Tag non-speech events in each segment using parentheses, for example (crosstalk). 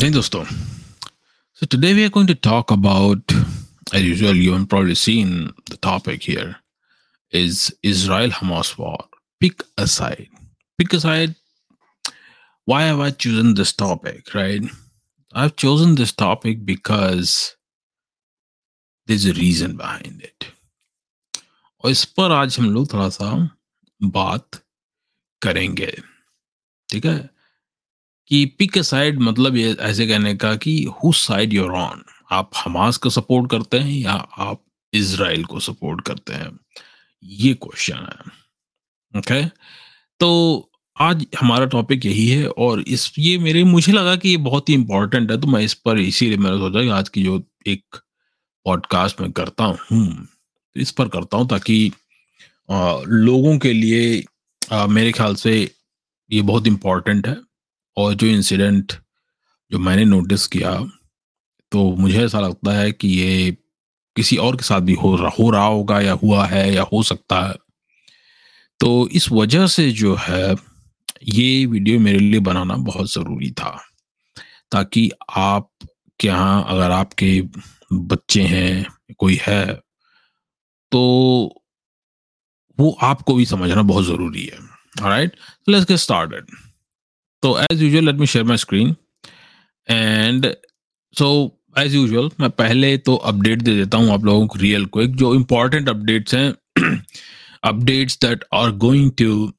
Hey dosto. So today we are going to talk about, as usual, you have probably seen the topic here, is Israel-Hamas war. Pick a side. Pick a side. Why have I chosen this topic, right? I've chosen this topic because there's a reason behind it. और इस पर आज हम लोग थोड़ा सा बात करेंगे ठीक है कि पिक अ साइड मतलब ये ऐसे कहने का कि हु साइड यूर ऑन आप हमास को सपोर्ट करते हैं या आप इसराइल को सपोर्ट करते हैं? ये क्वेश्चन है। ओके तो आज हमारा टॉपिक यही है और इस ये मेरे मुझे लगा कि ये बहुत ही इंपॉर्टेंट है तो मैं इस पर इसीलिए मैंने सोचा कि आज की जो एक पॉडकास्ट में करता हूँ तो इस पर करता हूँ ताकि आ, लोगों के लिए आ, मेरे ख्याल से ये बहुत इंपॉर्टेंट है। और जो इंसिडेंट जो मैंने नोटिस किया तो मुझे ऐसा लगता है कि ये किसी और के साथ भी हो रहा हो रहा होगा या हुआ है या हो सकता है। तो इस वजह से जो है, ये वीडियो मेरे लिए बनाना बहुत ज़रूरी था, ताकि आप यहाँ अगर आपके बच्चे हैं, कोई है तो वो आपको भी समझना बहुत ज़रूरी है। राइट लेट्स गेट स्टार्टेड तो as usual let me share my screen and so as usual मैं पहले तो अपडेट दे देता हूँ आप लोगों को रियल क्विक जो इंपॉर्टेंट अपडेट्स हैं updates that are going to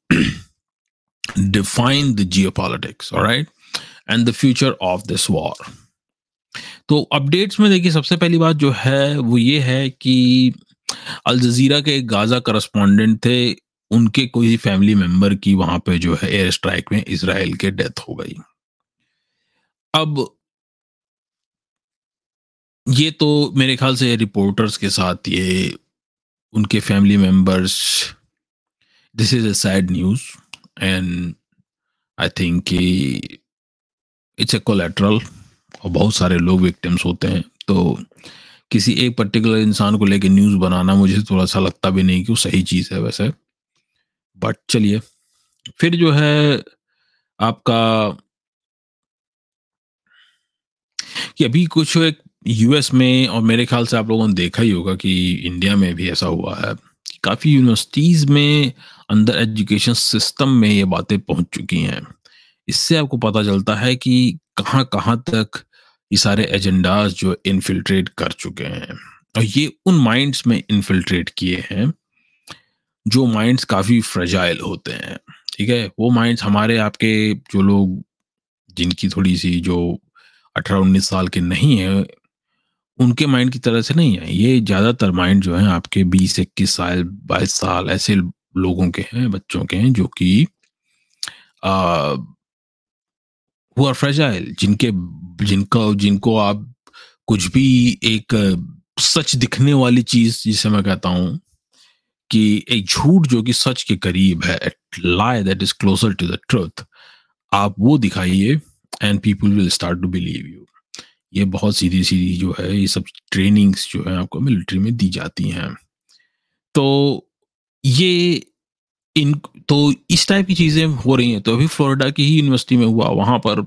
define the geopolitics right and the future of this war तो अपडेट्स में देखिए, सबसे पहली बात जो है, वो ये है कि अल जजीरा के एक गाजा करस्पॉन्डेंट थे उनके कोई फैमिली मेंबर की वहाँ पे जो है एयर स्ट्राइक में इसराइल के डेथ हो गई। अब ये तो मेरे ख्याल से रिपोर्टर्स के साथ ये उनके family members this is a sad news and I think it's a collateral और बहुत सारे लोग विक्टिम्स होते हैं। तो किसी एक पर्टिकुलर इंसान को लेके न्यूज़ बनाना मुझे थोड़ा सा लगता भी नहीं कि वो सही चीज़ है वैसे। बट चलिए, फिर जो है आपका कि अभी कुछ एक यूएस में और मेरे ख्याल से आप लोगों ने देखा ही होगा कि इंडिया में भी ऐसा हुआ है काफ़ी यूनिवर्सिटीज़ में अंदर एजुकेशन सिस्टम में ये बातें पहुँच चुकी हैं। इससे आपको पता चलता है कि कहाँ कहाँ तक ये सारे एजेंडाज जो इनफिल्ट्रेट कर चुके हैं और ये उन माइंड्स में इनफिल्ट्रेट किए हैं जो माइंड्स काफ़ी फ्रेजाइल होते हैं, ठीक है? वो माइंड्स हमारे आपके जो लोग, जिनकी थोड़ी सी जो अठारह उन्नीस साल के नहीं है, उनके माइंड की तरह से नहीं है। ये ज़्यादातर माइंड जो है आपके बीस, इक्कीस साल, बाईस साल ऐसे लोगों के हैं, बच्चों के हैं, जो कि हु आर फ्रेजाइल जिनके, जिनका, जिनको आप कुछ भी एक सच दिखने वाली चीज़, जिसे मैं कहता हूँ कि एक झूठ जो कि सच के करीब है lie that is closer to the truth आप वो दिखाइए and people will start to believe you ये बहुत सीधी सीधी जो है ये सब ट्रेनिंग्स जो है आपको मिलिट्री में दी जाती हैं। तो ये इन तो इस टाइप की चीज़ें हो रही हैं। तो अभी फ्लोरिडा की ही यूनिवर्सिटी में हुआ वहाँ पर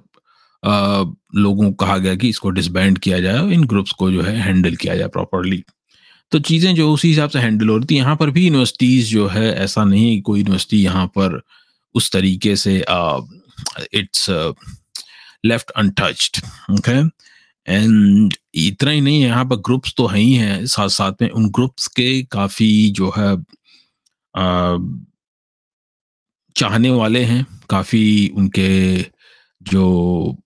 आ, लोगों को कहा गया कि इसको डिसबैंड किया जाए इन ग्रुप्स को जो है हैंडल किया जाए प्रॉपरली तो चीज़ें जो उसी हिसाब से हैंडल हो रही थी। यहाँ पर भी यूनिवर्सिटीज़ जो है, ऐसा नहीं कोई यूनिवर्सिटी यहाँ पर उस तरीके से it's left untouched okay and इतना ही नहीं है यहाँ पर ग्रुप्स तो है ही हैं। साथ साथ में उन ग्रुप्स के काफ़ी जो है चाहने वाले हैं। काफ़ी उनके जो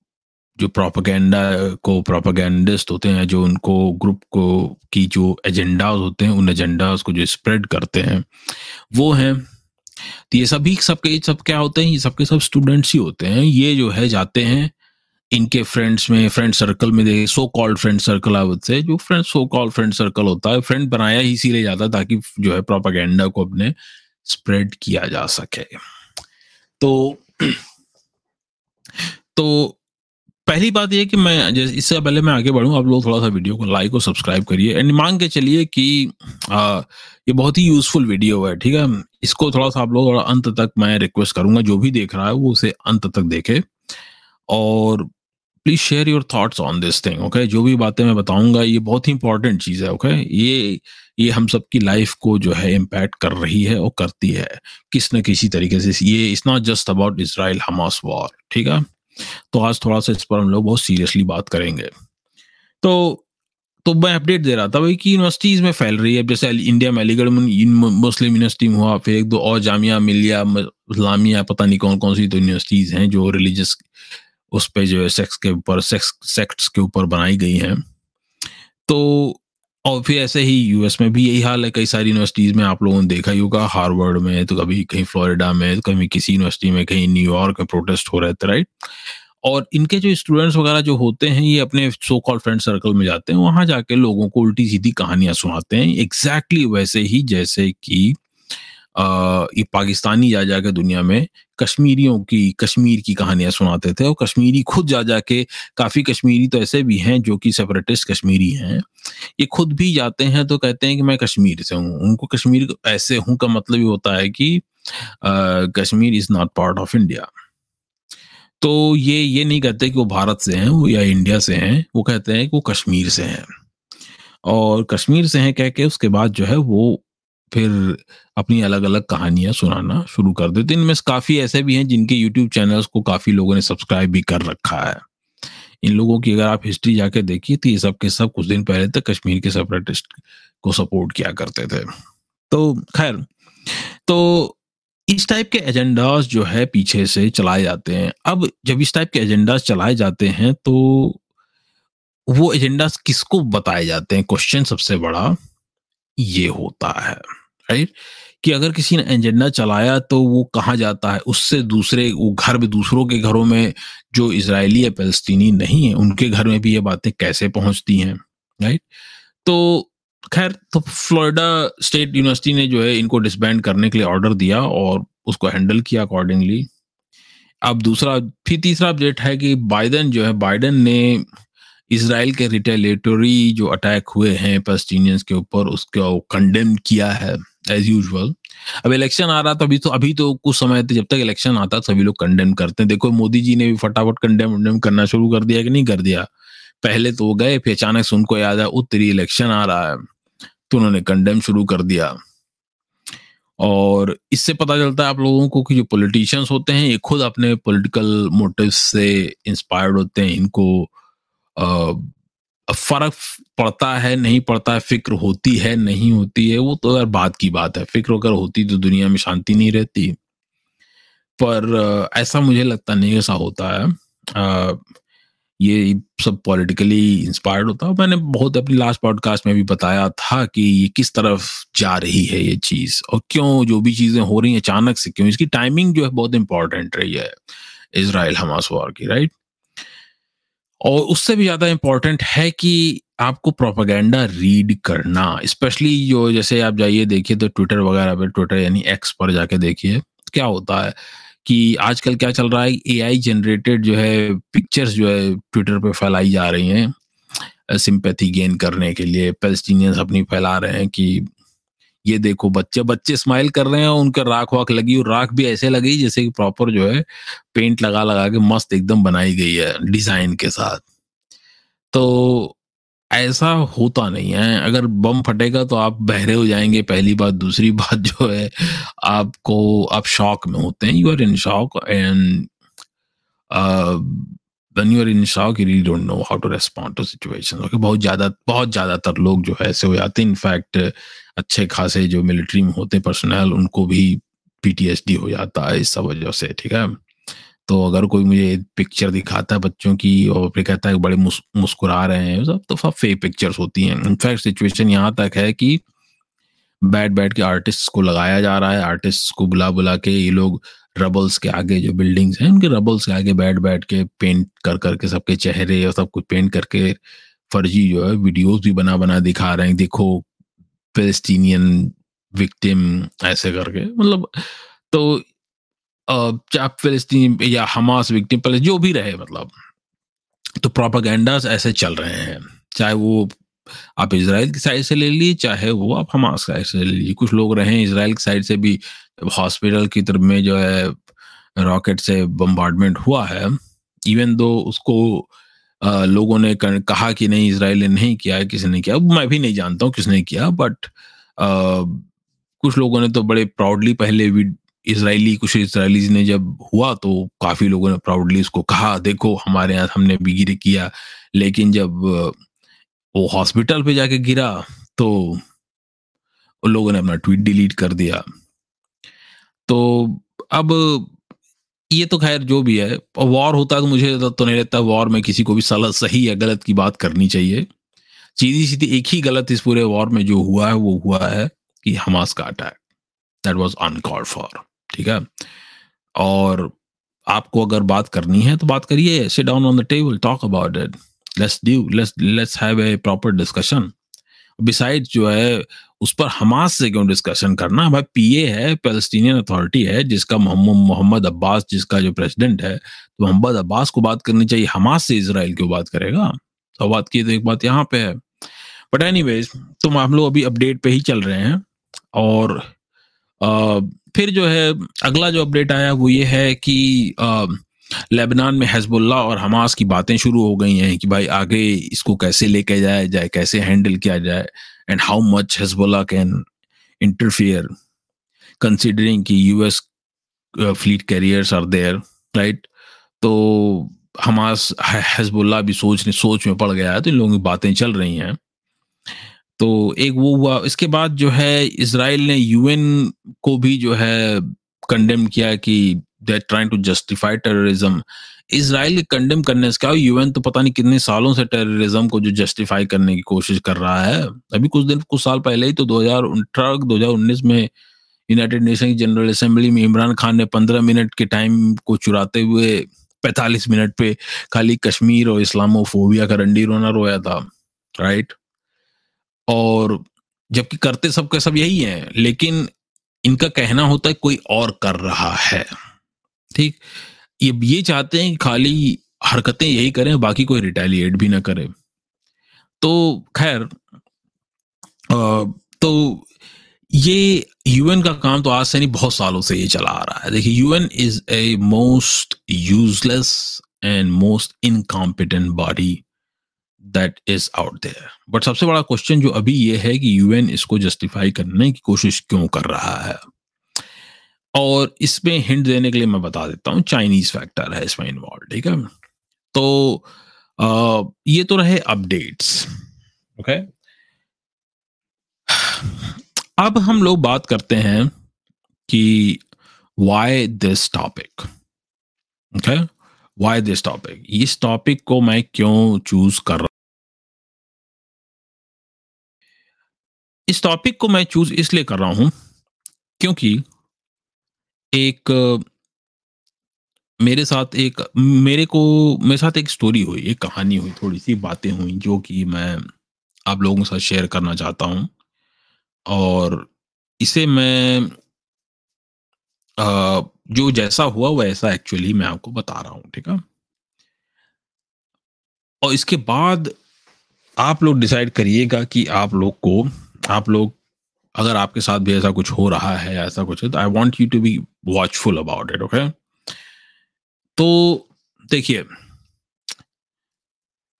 जो प्रोपागेंडा को प्रोपागेंडिस्ट होते हैं, जो उनको ग्रुप को, की जो एजेंडाज होते हैं, उन एजेंडाज को जो स्प्रेड करते हैं, वो हैं। तो ये सभी, सबके, सब क्या होते हैं? ये सबके सब स्टूडेंट्स ही होते हैं। ये जो है, जाते हैं इनके फ्रेंड्स में फ्रेंड सर्कल में देखे सो कॉल्ड फ्रेंड सर्कल से जो friend so called friend circle होता है फ्रेंड बनाया ही इसीलिए जाता ताकि जो है प्रोपागेंडा को अपने स्प्रेड किया जा सके। तो (clears throat) तो पहली बात ये कि मैं इससे पहले मैं आगे बढ़ूं आप लोग थोड़ा सा वीडियो को लाइक और सब्सक्राइब करिए एंड मांग के चलिए कि आ, ये बहुत ही यूजफुल वीडियो है ठीक है? इसको थोड़ा सा आप लोग थोड़ा अंत तक मैं रिक्वेस्ट करूँगा जो भी देख रहा है वो उसे अंत तक देखे। और please share your thoughts on this thing okay जो भी बातें मैं बताऊँगा ये बहुत ही इंपॉर्टेंट चीज़ है ओके okay? ये ये हम सबकी लाइफ को जो है इम्पैक्ट कर रही है और करती है किस न किसी तरीके से। ये it's not just about Israel Hamas war ठीक है? तो आज थोड़ा सा इस पर हम लोग बहुत सीरियसली बात करेंगे। तो तो मैं अपडेट दे रहा था भाई कि यूनिवर्सिटीज़ में फैल रही है। जैसे इंडिया में अलीगढ़ मुस्लिम यूनिवर्सिटी में हुआ, फिर एक दो और जामिया मिलिया इस्लामिया पता नहीं कौन कौन सी तो यूनिवर्सिटीज़ हैं जो रिलीजियस उस पर जो है सेक्स के ऊपर सेक्स सेक्ट्स के ऊपर बनाई गई हैं। तो और फिर ऐसे ही यूएस में भी यही हाल है, कई सारी यूनिवर्सिटीज़ में आप लोगों ने देखा ही होगा हार्वर्ड में तो कभी कहीं फ्लोरिडा में तो कभी किसी यूनिवर्सिटी में कहीं न्यूयॉर्क में प्रोटेस्ट हो रहे थे राइट और इनके जो स्टूडेंट्स वगैरह जो होते हैं, ये अपने सो कॉल फ्रेंड सर्कल में जाते हैं, वहाँ जाके लोगों को उल्टी सीधी कहानियाँ सुनाते हैं एग्जैक्टली exactly वैसे ही जैसे कि ये पाकिस्तानी जा जाके दुनिया में कश्मीरियों की, कश्मीर की कहानियाँ सुनाते थे और कश्मीरी खुद जा जाके, काफ़ी कश्मीरी तो ऐसे भी हैं जो कि सेपरेटिस्ट कश्मीरी हैं। ये खुद भी जाते हैं तो कहते हैं कि मैं कश्मीर से हूँ। उनको कश्मीर ऐसे हूँ का मतलब ये होता है कि Kashmir is not part of India तो ये ये नहीं कहते कि वो भारत से हैं या इंडिया से हैं, वो कहते हैं कि वो कश्मीर से हैं। और कश्मीर से हैं कह के उसके बाद जो है वो फिर अपनी अलग अलग कहानियाँ सुनाना शुरू कर देते इनमें काफ़ी ऐसे भी हैं जिनके यूट्यूब चैनल्स को काफ़ी लोगों ने सब्सक्राइब भी कर रखा है। इन लोगों की अगर आप हिस्ट्री जाके देखिए तो ये सब के सब कुछ दिन पहले तक कश्मीर के सेपरेटिस्ट को सपोर्ट किया करते थे। तो खैर तो इस टाइप के एजेंडाज जो है पीछे से चलाए जाते हैं। अब जब इस टाइप के एजेंडाज चलाए जाते हैं तो वो एजेंडाज किसको बताए जाते हैं? क्वेश्चन सबसे बड़ा ये होता है। राइट कि अगर किसी ने एजेंडा चलाया तो वो कहाँ जाता है? उससे दूसरे, वो घर में दूसरों के घरों में जो इसराइली या फलस्तीनी नहीं है, उनके घर में भी ये बातें कैसे पहुँचती हैं राइट तो खैर तो फ्लोरिडा स्टेट यूनिवर्सिटी ने जो है इनको डिसबैंड करने के लिए ऑर्डर दिया और उसको हैंडल किया अकॉर्डिंगली। अब दूसरा, फिर तीसरा अपडेट है कि बाइडन जो है, बाइडन ने इसराइल के रिटेलेटरी जो अटैक हुए हैं पस्टिनियंस के ऊपर, उसको कंडेम किया है। एज यूजल अब इलेक्शन आ रहा था अभी तो अभी तो कुछ समय जब तक इलेक्शन आता, सभी लोग कंडेम करते हैं। देखो, मोदी जी ने भी फटाफट कंडेम वंडेम करना शुरू कर दिया कि नहीं कर दिया? पहले तो गए, फिर अचानक से उनको याद है उत्तरी इलेक्शन आ रहा है। तो उन्होंने कंडेम शुरू कर दिया। और इससे पता चलता है आप लोगों को कि जो पॉलिटिशियंस होते हैं, ये खुद अपने पॉलिटिकल मोटिव से इंस्पायर्ड होते हैं। इनको फ़र्क पड़ता है, नहीं पड़ता है, फ़िक्र होती है, नहीं होती है, वो तो यार बात की बात है। फ़िक्र अगर होती तो दुनिया में शांति नहीं रहती। पर ऐसा मुझे लगता नहीं ऐसा होता है। ये सब पॉलिटिकली इंस्पायर्ड होता है। मैंने बहुत अपनी लास्ट पॉडकास्ट में भी बताया था कि ये किस तरफ़ जा रही है ये चीज़ और क्यों जो भी चीज़ें हो रही हैं अचानक से, क्यों इसकी टाइमिंग जो है बहुत इंपॉर्टेंट रही है। इसराइल हमास वॉर की राइट और उससे भी ज़्यादा इंपॉर्टेंट है कि आपको प्रोपागेंडा रीड करना स्पेशली जो जैसे आप जाइए, देखिए तो ट्विटर वगैरह पर ट्विटर यानी एक्स पर जाके देखिए, क्या होता है कि आजकल क्या चल रहा है एआई जनरेटेड जो है पिक्चर्स जो है ट्विटर पे फैलाई जा रही हैं सिंपैथी गेन करने के लिए पेल्स्टीनियंस अपनी फैला रहे हैं कि ये देखो, बच्चे बच्चे स्माइल कर रहे हैं, उनके राख वाख लगी और राख भी ऐसे लगी जैसे कि प्रॉपर जो है पेंट लगा लगा के मस्त एकदम बनाई गई है डिज़ाइन के साथ। तो ऐसा होता नहीं है। अगर बम फटेगा तो आप बहरे हो जाएँगे पहली बात। दूसरी (laughs) बात जो है, आपको, आप शॉक में होते हैं। You are in shock and when you are in shock, you really don't know how to respond to situations. Okay, बहुत ज़्यादा, बहुत ज़्यादातर लोग जो है ऐसे हो जाते हैं। इनफैक्ट अच्छे खासे जो मिलिट्री में होते हैं पर्सनल उनको भी पीटीएसडी हो जाता है इस सब वजह से, ठीक है? तो अगर कोई मुझे पिक्चर दिखाता है बच्चों की और फिर कहता है बड़े मुस्कुरा रहे हैं सब तो सब फेक पिक्चर्स होती हैं। इनफैक्ट सिचुएशन यहाँ तक है कि बैठ बैठ के आर्टिस्ट को लगाया जा रहा है। आर्टिस्ट को बुला बुला के ये लोग रबल्स के आगे जो बिल्डिंग्स हैं, उनके रबल्स के आगे बैठ बैठ के पेंट कर करके सबके चेहरे और सब कुछ पेंट करके फर्जी जो है वीडियोस भी बना बना दिखा रहे हैं। देखो फेलेस्टीनियन विक्टिम ऐसे करके। मतलब तो चाहे फिलिस्तीन या हमास विक्टिम पहले जो भी रहे मतलब। तो प्रोपागेंडास ऐसे चल रहे हैं। चाहे वो आप इसराइल की साइड से ले लीजिए चाहे वो आप हमास साइड से ले लीजिए। कुछ लोग रहे इसराइल की साइड से भी हॉस्पिटल की तरफ़ में जो है रॉकेट से बम्बार्डमेंट हुआ है इवन दो उसको आ, लोगों ने कहा कि नहीं इसराइल ने नहीं किया किसी ने किया। मैं भी नहीं जानता हूँ किसने किया बट कुछ लोगों ने तो बड़े प्राउडली पहले भी इसराइली कुछ इसराइलीज ने जब हुआ तो काफ़ी लोगों ने प्राउडली उसको कहा देखो हमारे यहाँ हमने भी गिर किया। लेकिन जब वो हॉस्पिटल पे जाके गिरा तो लोगों ने अपना ट्वीट डिलीट कर दिया। तो अब ये तो खैर जो भी है वॉर होता तो मुझे तो, तो नहीं लगता वॉर में किसी को भी सला सही या गलत की बात करनी चाहिए। सीधी सीधी एक ही गलत इस पूरे वॉर में जो हुआ है वो हुआ है कि हमास का attack that was uncalled for ठीक है? और आपको अगर बात करनी है तो बात करिए sit down on the table talk about it let's do let's let's have a proper discussion beside जो है उस पर हमास से क्यों डिस्कशन करना? भाई पीए है पैलेस्टीनियन अथॉरिटी है जिसका मोहम्मद अब्बास जिसका जो प्रेसिडेंट है तो मोहम्मद अब्बास को बात करनी चाहिए। हमास से इसराइल क्यों बात करेगा? तो बात की तो एक बात यहाँ पे है। बट एनी वेज तो हम लोग अभी अपडेट पे ही चल रहे हैं। और आ, फिर जो है अगला जो अपडेट आया वो ये है कि लेबनान में हजबुल्ला और हमास की बातें शुरू हो गई हैं कि भाई आगे इसको कैसे लेके जाया जाए, कैसे हैंडल किया जाए and how much Hezbollah can interfere considering कि US fleet carriers are there right तो हमास हजबुल्ला भी सोच सोच में पड़ गया है तो इन लोगों की बातें चल रही हैं। तो एक वो हुआ, इसके बाद जो है, इसराइल ने यूएन को भी जो है कंडेम किया कि they trying to justify terrorism Israel condemn करने से क्या यूएन तो पता नहीं कितने सालों से टेररिज्म को जो जस्टिफाई करने की कोशिश कर रहा है। अभी कुछ दिन, कुछ साल पहले ही तो 2018 2019 में यूनाइटेड नेशन की जनरल असेंबली में इमरान खान ने 15 मिनट के टाइम को चुराते हुए 45 मिनट पे खाली कश्मीर और इस्लामोफोबिया का रंडी रोना रोया था राइट और जबकि करते सब का सब यही है, लेकिन इनका कहना होता है कोई और कर रहा है। ठीक? ये ये चाहते हैं खाली हरकतें यही करें, बाकी कोई रिटेलिएट भी ना करे। तो खैर तो ये यूएन का काम तो आज से नहीं, बहुत सालों से ये चला आ रहा है। देखिए UN is a most useless and most incompetent body that is out there but सबसे बड़ा क्वेश्चन जो अभी ये है कि यूएन इसको जस्टिफाई करने की कोशिश क्यों कर रहा है? और इसमें हिंट देने के लिए मैं बता देता हूँ चाइनीज़ फैक्टर है इसमें इन्वॉल्व ठीक है? तो आ, ये तो रहे अपडेट्स ओके okay? अब हम लोग बात करते हैं कि why this topic okay why this topic इस टॉपिक को मैं क्यों चूज़ कर रहा इस टॉपिक को मैं चूज़ इसलिए कर रहा हूँ क्योंकि एक मेरे साथ एक मेरे को मेरे साथ एक स्टोरी हुई एक कहानी हुई थोड़ी सी बातें हुई जो कि मैं आप लोगों के साथ शेयर करना चाहता हूँ। और इसे मैं आ, जो जैसा हुआ वैसा एक्चुअली मैं आपको बता रहा हूँ ठीक है? और इसके बाद आप लोग डिसाइड करिएगा कि आप लोग को आप लोग अगर आपके साथ भी ऐसा कुछ हो रहा है ऐसा कुछ है तो I want you to be watchful about it okay तो देखिए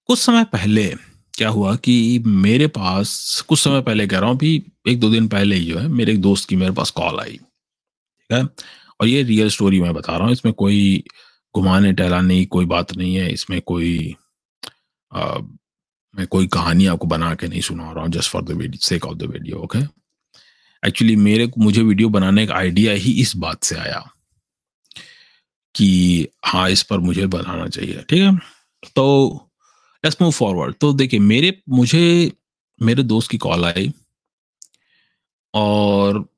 कुछ समय पहले क्या हुआ कि मेरे पास कुछ समय पहले कह रहा हूँ अभी एक दो दिन पहले ही जो है मेरे एक दोस्त की मेरे पास कॉल आई ठीक है? और ये रियल स्टोरी मैं बता रहा हूँ इसमें कोई घुमाने टहलाने की कोई बात नहीं है इसमें कोई आ, मैं कोई कहानी आपको बना के नहीं सुना रहा हूँ just for the sake of the video okay actually मेरे मुझे वीडियो बनाने का आइडिया ही इस बात से आया कि हाँ इस पर मुझे बनाना चाहिए, ठीक है? तो लेट्स मूव फॉरवर्ड तो देखिए, मेरे, मुझे, मेरे दोस्त की कॉल आई और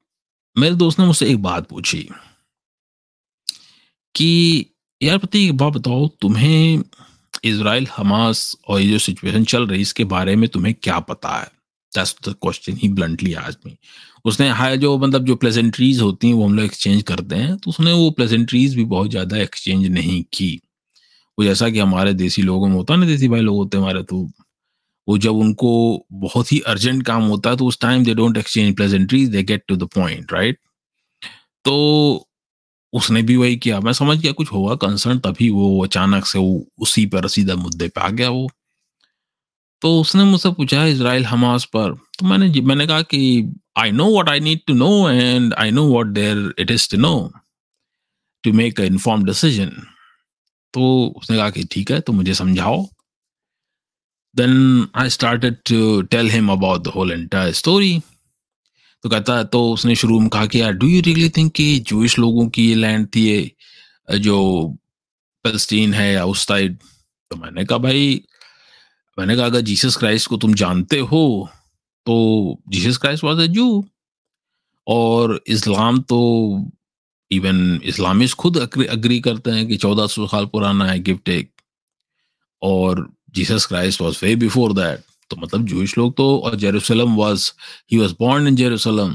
मेरे दोस्त ने मुझसे एक बात पूछी कि, यार पति, एक बात बताओ, तुम्हें इसराइल हमास और ये जो सिचुएशन चल रही है, इसके बारे में तुम्हें क्या पता है? दैट्स द क्वेश्चन ही ब्लंटली आज मी उसने हाय जो मतलब जो प्लेजेंट्रीज होती हैं वो हम लोग एक्सचेंज करते हैं तो उसने वो प्लेजेंट्रीज भी बहुत ज़्यादा एक्सचेंज नहीं की। वो जैसा कि हमारे देसी लोगों में होता है ना, देसी भाई लोग होते हैं हमारे तो वो जब उनको बहुत ही अर्जेंट काम होता है तो उस time they don't exchange pleasantries they get to the point right तो उसने भी वही किया। मैं समझ गया कुछ होगा कंसर्न तभी वो अचानक से वो उसी पर सीधा मुद्दे पे आ गया वो। तो उसने मुझसे पूछा इसराइल हमास पर। तो मैंने मैंने कहा कि I know what I need to know and I know what there it is to know to make a inform decision तो उसने कहा कि, ठीक है तो मुझे समझाओ। Then I started to tell him about the whole entire story तो कहता है तो उसने शुरू में कहा कि, यार डू यू रियली थिंक कि जूश लोगों की ये लैंड थी जो फलस्तीन है या उस साइड तो मैंने कहा, भाई मैंने कहा अगर जीसस क्राइस्ट को तुम जानते हो तो जीसस क्राइस्ट वॉज़ ए जू। और इस्लाम तो इवन इस्लामिस्ट खुद अग्री करते हैं कि चौदह सौ साल पुराना है गिफ्ट एक और Jesus Christ was way before that. तो मतलब जूश लोग तो और Jerusalem was he was born in Jerusalem.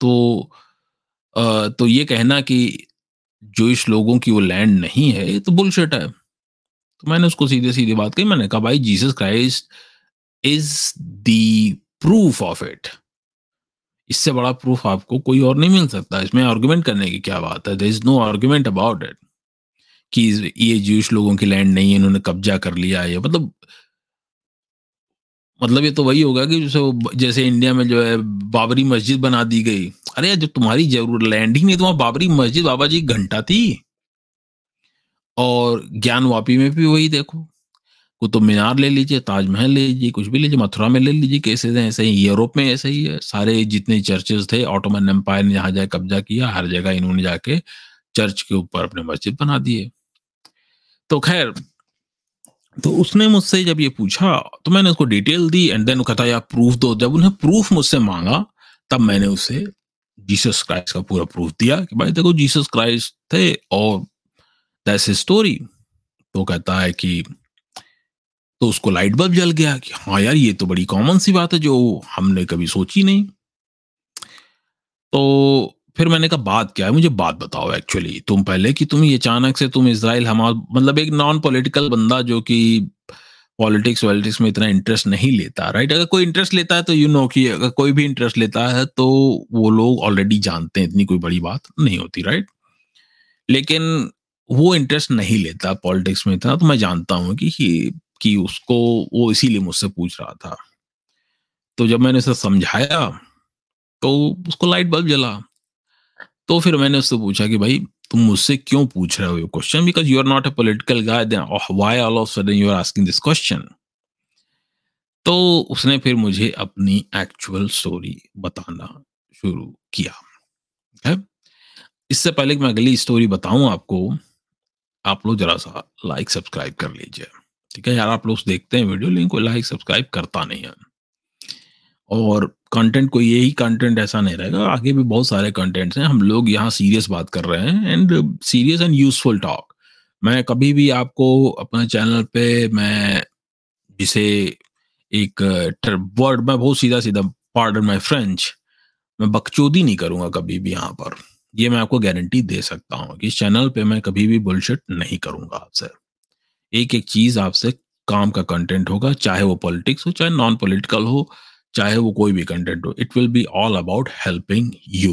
तो आ, तो ये कहना कि जूश लोगों की वो लैंड नहीं है ये तो बुलशट है। तो मैंने उसको सीधे सीधे बात कही, मैंने कहा, भाई Jesus Christ is the proof of it इससे बड़ा प्रूफ आपको कोई और नहीं मिल सकता। इसमें आर्गुमेंट करने की क्या बात है? There is no argument about it कि ये जूश लोगों की लैंड नहीं है, इन्होंने कब्जा कर लिया है मतलब मतलब ये तो वही होगा कि जैसे जैसे इंडिया में जो है बाबरी मस्जिद बना दी गई। अरे जब तुम्हारी ज़रूर लैंड ही नहीं तो तुम्हारा बाबरी मस्जिद बाबा जी घंटा थी। और ज्ञान वापी में भी वही देखो। कुतुब मीनार ले लीजिए, ताजमहल ले लीजिए, कुछ भी लीजिए, मथुरा में ले लीजिए, कैसे ऐसे ही यूरोप में ऐसे ही है। सारे जितने चर्चेस थे, ऑटोमन एम्पायर ने जहाँ जाए कब्जा किया, हर जगह इन्होंने जाके चर्च के ऊपर अपने मस्जिद बना दिए। तो खैर तो उसने मुझसे जब ये पूछा तो मैंने उसको डिटेल दी एंड देन कहता, यार प्रूफ दो। जब उन्हें प्रूफ मुझसे मांगा, तब मैंने उसे जीसस क्राइस्ट का पूरा प्रूफ दिया कि भाई देखो जीसस क्राइस्ट थे और दैट्स स्टोरी तो कहता है कि तो उसको लाइट बल्ब जल गया कि हाँ यार, ये तो बड़ी कॉमन सी बात है जो हमने कभी सोची नहीं। तो फिर मैंने कहा, बात क्या है? मुझे बात बताओ एक्चुअली तुम पहले कि तुम ये अचानक से तुम इसराइल हमारा मतलब एक नॉन पॉलिटिकल बंदा जो कि पॉलिटिक्स वॉलिटिक्स में इतना इंटरेस्ट नहीं लेता राइट अगर कोई इंटरेस्ट लेता है तो यू नो कि अगर कोई भी इंटरेस्ट लेता है तो वो लोग ऑलरेडी जानते हैं, इतनी कोई बड़ी बात नहीं होती राइट लेकिन वो इंटरेस्ट नहीं लेता पॉलिटिक्स में इतना तो मैं जानता हूँ कि कि उसको वो इसीलिए मुझसे पूछ रहा था। तो जब मैंने उसे समझाया तो उसको लाइट बल्ब जला। तो फिर मैंने उससे पूछा कि भाई, तुम मुझसे क्यों पूछ रहे हो ये question because you are not a political guy you are asking this question तो उसने फिर मुझे अपनी एक्चुअल स्टोरी बताना शुरू किया। है? इससे पहले कि मैं अगली स्टोरी बताऊँ आपको आप लोग जरा सा लाइक सब्सक्राइब कर लीजिए। ठीक है यार, आप लोग देखते हैं वीडियो लिंक को लाइक सब्सक्राइब करता नहीं है। और कंटेंट कोई यही कंटेंट ऐसा नहीं रहेगा, आगे भी बहुत सारे कंटेंट्स हैं, हम लोग यहाँ सीरियस बात कर रहे हैं and serious and useful talk मैं कभी भी आपको अपने चैनल पे मैं जिसे एक वर्ड में बहुत सीधा सीधा पार्डन माई फ्रेंच मैं बकचोदी नहीं करूँगा कभी भी यहाँ पर। ये मैं आपको गारंटी दे सकता हूँ कि चैनल पे मैं कभी भी बुलशिट नहीं करूँगा आपसे एक एक चीज़ आपसे काम का कंटेंट होगा चाहे वो पॉलिटिक्स हो चाहे नॉन पॉलिटिकल हो चाहे वो कोई भी कंटेंट हो it will be all about helping you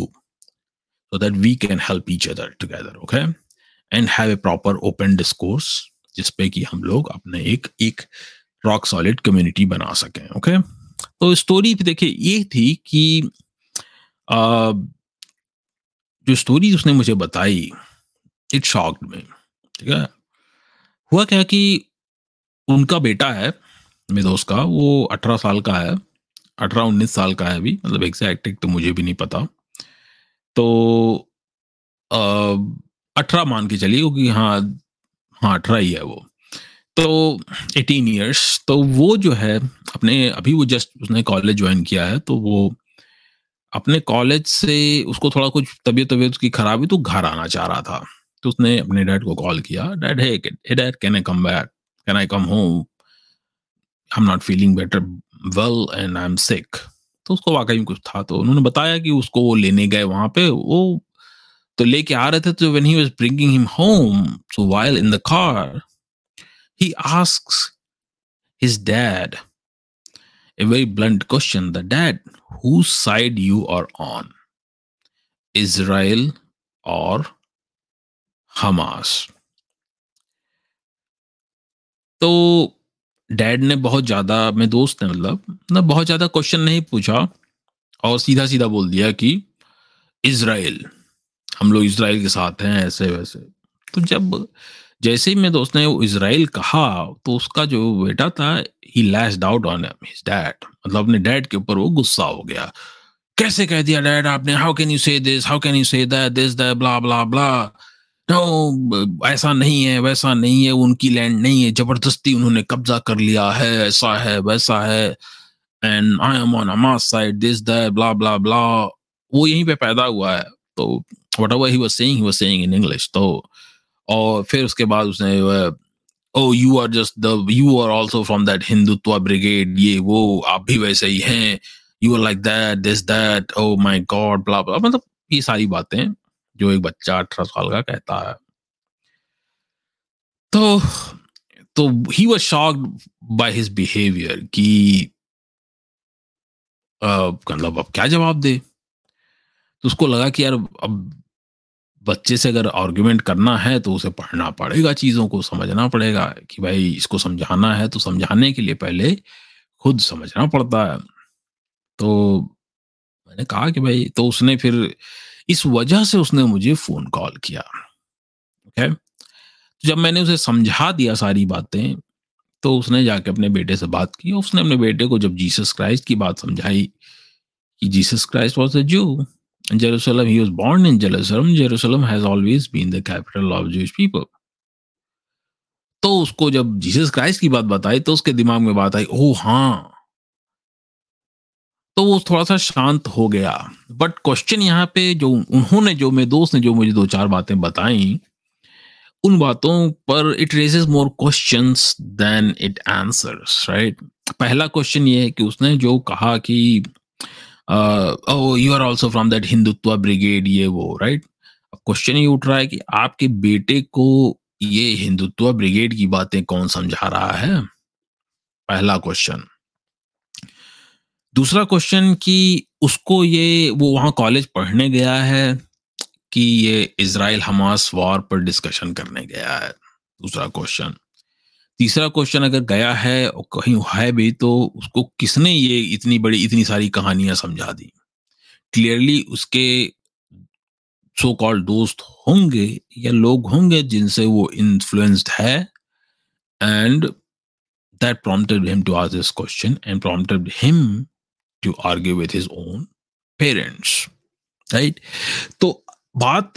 so that we can help each other together okay and have a proper open discourse जिसपे कि हम लोग अपने एक एक रॉक सॉलिड कम्युनिटी बना सकें ओके okay? तो स्टोरी देखिए ये थी कि आ, जो स्टोरी उसने मुझे बताई इट शॉक्ड में ठीक है? हुआ क्या कि उनका बेटा है, मेरे दोस्त का, वो अठारह साल का है, अठारह उन्नीस साल का है अभी मतलब एग्जैक्ट तो मुझे भी नहीं पता। तो अठारह मान के चलिए, क्योंकि हाँ हाँ अठारह ही है वो। तो एटीन ईयर्स तो वो जो है, अपने, अभी वो जस्ट उसने कॉलेज ज्वाइन किया है तो वो अपने कॉलेज से उसको थोड़ा कुछ तबीयत तबीयत उसकी खराब तो घर आना चाह रहा था। तो उसने अपने डैड को कॉल किया, डैड है dad can I come back can I come home I am not feeling better well and I am sick तो उसको वाकई में कुछ था तो उन्होंने बताया कि उसको वो लेने गए वहाँ पे, वो तो लेके आ रहे थे तो when he was bringing him home so while in the car he asks his dad a very blunt question, the dad whose side you are on, israel or Hamas तो डैड ने बहुत ज़्यादा मेरे दोस्त ने मतलब ना बहुत ज़्यादा क्वेश्चन नहीं पूछा और सीधा सीधा बोल दिया कि इसराइल हम लोग इसराइल के साथ हैं ऐसे वैसे तो जब जैसे ही मेरे दोस्त ने इसराइल कहा तो उसका जो बेटा था ही lashed out on his dad मतलब अपने डैड के ऊपर वो गुस्सा हो गया। कैसे कह दिया डैड आपने? How can you say this how can you say that this that blah blah blah no ऐसा नहीं है, वैसा नहीं है, उनकी लैंड नहीं है। ज़बरदस्ती उन्होंने कब्जा कर लिया है, ऐसा है, वैसा है। And I am on Hamas side this that blah blah blah वो यहीं पे पैदा हुआ है। तो whatever he was saying he was saying in English तो और फिर उसके बाद उसने ओ you are just the you are also from that Hindutva brigade ये, वो, आप भी वैसे ही हैं you are like that this that oh my God blah blah मतलब ये सारी बातें जो एक बच्चा अठारह साल का कहता है। तो तो he was shocked by his behaviour कि मतलब अब क्या जवाब दे? तो उसको लगा कि यार अब बच्चे से अगर आर्ग्यूमेंट करना है तो उसे पढ़ना पड़ेगा, चीज़ों को समझना पड़ेगा कि भाई इसको समझाना है तो समझाने के लिए पहले खुद समझना पड़ता है। तो मैंने कहा कि भाई तो उसने फिर इस वजह से उसने मुझे फ़ोन कॉल किया ओके तो जब मैंने उसे समझा दिया सारी बातें तो उसने जाके अपने बेटे से बात की उसने अपने बेटे को जब जीसस क्राइस्ट की बात समझाई कि जीसस क्राइस्ट वॉज़ अ जू Jerusalem, he was born in Jerusalem. Jerusalem has always been the capital of Jewish people. तो उसको जब जीसस क्राइस्ट की बात बताई तो उसके दिमाग में बात आई ओ हाँ तो वो थोड़ा सा शांत हो गया बट क्वेश्चन यहाँ पे जो उन्होंने जो मेरे दोस्त ने जो मुझे दो चार बातें बताई उन बातों पर it raises more question then it answers right पहला क्वेश्चन ये है कि उसने जो कहा कि you are also from that Hindutva brigade ये वो राइट अब क्वेश्चन ये उठ रहा है कि आपके बेटे को ये हिंदुत्व ब्रिगेड की बातें कौन समझा रहा है? पहला क्वेश्चन दूसरा क्वेश्चन कि उसको ये, वो वहाँ कॉलेज पढ़ने गया है कि ये इसराइल हमास वॉर पर डिस्कशन करने गया है? दूसरा क्वेश्चन तीसरा क्वेश्चन अगर गया है और कहीं है भी तो उसको किसने ये इतनी बड़ी, इतनी सारी कहानियाँ समझा दी? क्लियरली उसके सो कॉल्ड दोस्त होंगे या लोग होंगे जिनसे वो इन्फ्लुएंस्ड है and that prompted him to ask this question and prompted him to argue with his own parents right तो बात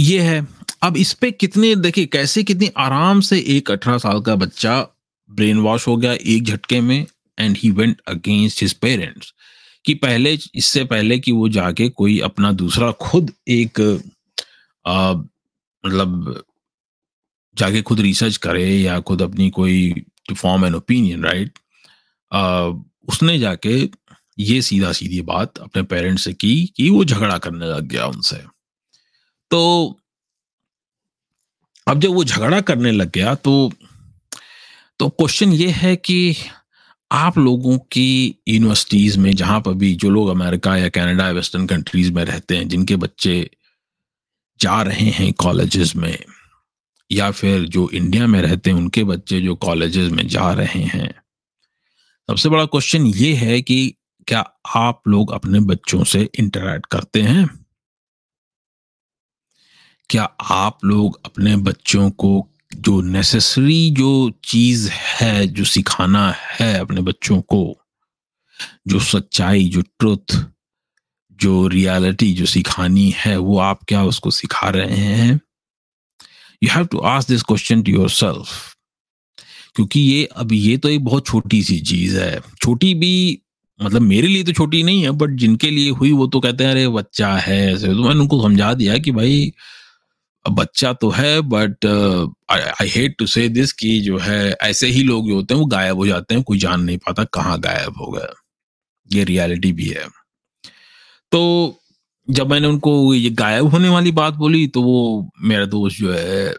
ये है, अब इस पे कितने, देखिए, कैसे कितनी आराम से एक अठारह साल का बच्चा ब्रेन वॉश हो गया एक झटके में and he went against his parents कि पहले, इससे पहले कि वो जाके कोई अपना दूसरा खुद एक मतलब जाके खुद रिसर्च करे या खुद अपनी कोई to form an opinion right उसने जाके ये सीधा सीधी बात अपने पेरेंट्स से की कि वो झगड़ा करने लग गया उनसे। तो अब जब वो झगड़ा करने लग गया तो तो क्वेश्चन ये है कि आप लोगों की यूनिवर्सिटीज में, जहाँ पर भी जो लोग अमेरिका या कनाडा या वेस्टर्न कंट्रीज़ में रहते हैं, जिनके बच्चे जा रहे हैं कॉलेजेस में, या फिर जो इंडिया में रहते हैं, उनके बच्चे जो कॉलेजेस में जा रहे हैं, सबसे बड़ा क्वेश्चन ये है कि क्या आप लोग अपने बच्चों से इंटरेक्ट करते हैं? क्या आप लोग अपने बच्चों को जो नेसेसरी जो चीज़ है, जो सिखाना है अपने बच्चों को, जो सच्चाई, जो ट्रुथ जो रियलिटी जो सिखानी है, वो आप क्या उसको सिखा रहे हैं? You have to ask this question to your self क्योंकि ये, अब ये तो एक बहुत छोटी सी चीज़ है। छोटी भी मतलब मेरे लिए तो छोटी नहीं है बट जिनके लिए हुई वो तो कहते हैं, अरे, बच्चा है ऐसे। तो मैंने उनको समझा दिया कि भाई बच्चा तो है but I hate to say this कि जो है, ऐसे ही लोग जो होते हैं, वो गायब हो जाते हैं, कोई जान नहीं पाता कहाँ गायब हो गया ये रियलिटी भी है। तो जब मैंने उनको ये गायब होने वाली बात बोली तो वो मेरा दोस्त जो है,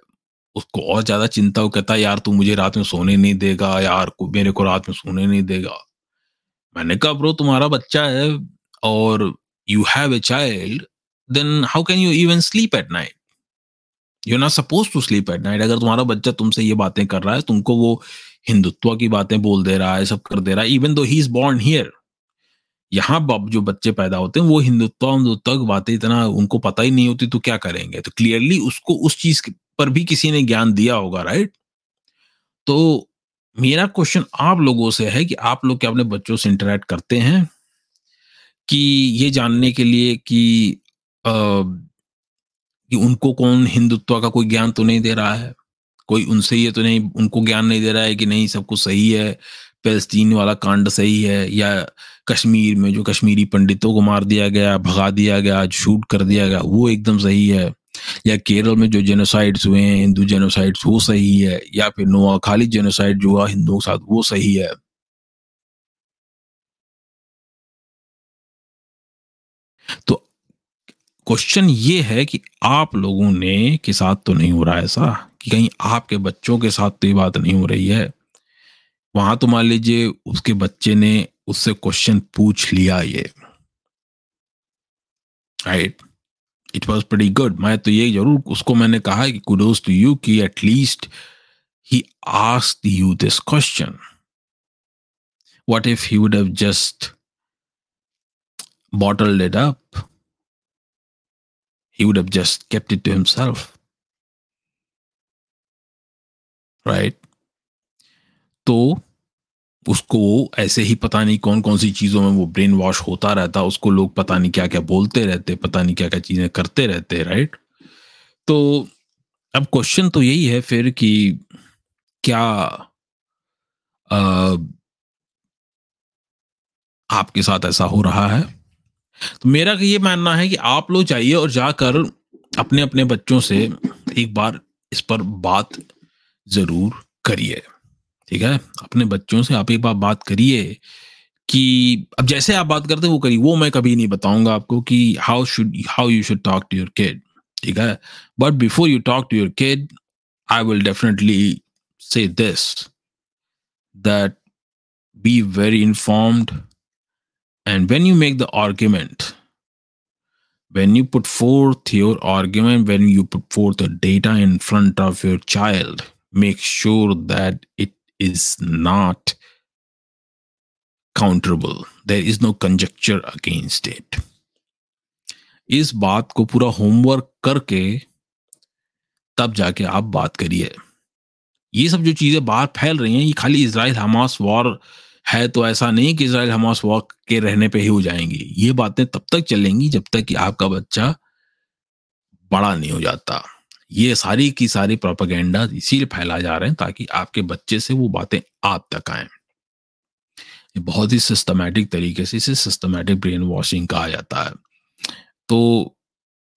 उसको और ज़्यादा चिंता वो कहता, यार, तू मुझे रात में सोने नहीं देगा, यार, को, मेरे को रात में सोने नहीं देगा। मैंने कहा, ब्रो, तुम्हारा बच्चा है, और you have a child then how can you even sleep at night you not suppose to sleep at night अगर तुम्हारा बच्चा तुमसे ये बातें कर रहा है तुमको वो हिंदुत्व की बातें बोल दे रहा है सब कर दे रहा है even though he is born here यहाँ जो बच्चे पैदा होते हैं वो हिंदुत्व हिंदुत्व की बातें इतना उनको पता ही नहीं होती तो क्या करेंगे? तो क्लियरली उसको उस चीज़ पर भी किसी ने ज्ञान दिया होगा राइट तो मेरा क्वेश्चन आप लोगों से है कि आप लोग क्या अपने बच्चों से इंटरेक्ट करते हैं? कि ये जानने के लिए कि आ, कि उनको कौन हिंदुत्व का कोई ज्ञान तो नहीं दे रहा है? कोई उनसे ये तो नहीं, उनको ज्ञान नहीं दे रहा है कि नहीं, सब कुछ सही है, पैलस्तीन वाला कांड सही है, या कश्मीर में जो कश्मीरी पंडितों को मार दिया गया, भगा दिया गया शूट कर दिया गया, वो एकदम सही है? या केरल में जो जेनोसाइड्स हुए हैं, हिंदू जेनोसाइड्स वो सही है? या फिर नोआ खाली जेनोसाइड जो हुआ हिंदुओं के साथ, वो सही है? तो क्वेश्चन ये है कि आप लोगों ने के साथ तो नहीं हो रहा ऐसा? कि कहीं आपके बच्चों के साथ तो ये बात नहीं हो रही है? वहाँ तो मान लीजिए उसके बच्चे ने उससे क्वेश्चन पूछ लिया ये। Right it was pretty good मैं तो ये ज़रूर, उसको मैंने कहा कि कुडोज टू यू कि at least he ask you this question what if he would have just bottled it up? He would have just kept it to himself. Right? तो उसको ऐसे ही पता नहीं कौन कौन सी चीज़ों में वो ब्रेन वॉश होता रहता उसको लोग पता नहीं क्या क्या बोलते रहते पता नहीं क्या क्या चीज़ें करते रहते राइट तो अब क्वेश्चन तो यही है फिर कि क्या आ, आपके साथ ऐसा हो रहा है तो मेरा ये मानना है कि आप लोग जाइए और जाकर अपने अपने बच्चों से एक बार इस पर बात ज़रूर करिए। ठीक है? अपने बच्चों से आप एक बार बात करिए कि अब जैसे आप बात करते हैं, वो करिए। वो मैं कभी नहीं बताऊँगा आपको कि how should how you should talk to your kid ठीक है? But before you talk to your kid I will definitely say this that be very informed and when you make the argument when you put forth your argument when you put forth the data in front of your child make sure that it is not counterable. There is no conjecture against it. इस बात को पूरा homework करके तब जाके आप बात करिए ये सब जो चीजें बाहर फैल रही हैं ये खाली इसराइल हमास वॉर है तो ऐसा नहीं कि इसराइल हमास वॉर के रहने पे ही हो जाएँगी ये बातें तब तक चलेंगी जब तक कि आपका बच्चा बड़ा नहीं हो जाता। ये सारी की सारी प्रोपागेंडा इसीलिए फैलाए जा रहे हैं ताकि आपके बच्चे से वो बातें आप तक आए। बहुत ही सिस्टमेटिक तरीके से इसे सिस्टमेटिक ब्रेन वॉशिंग कहा जाता है। तो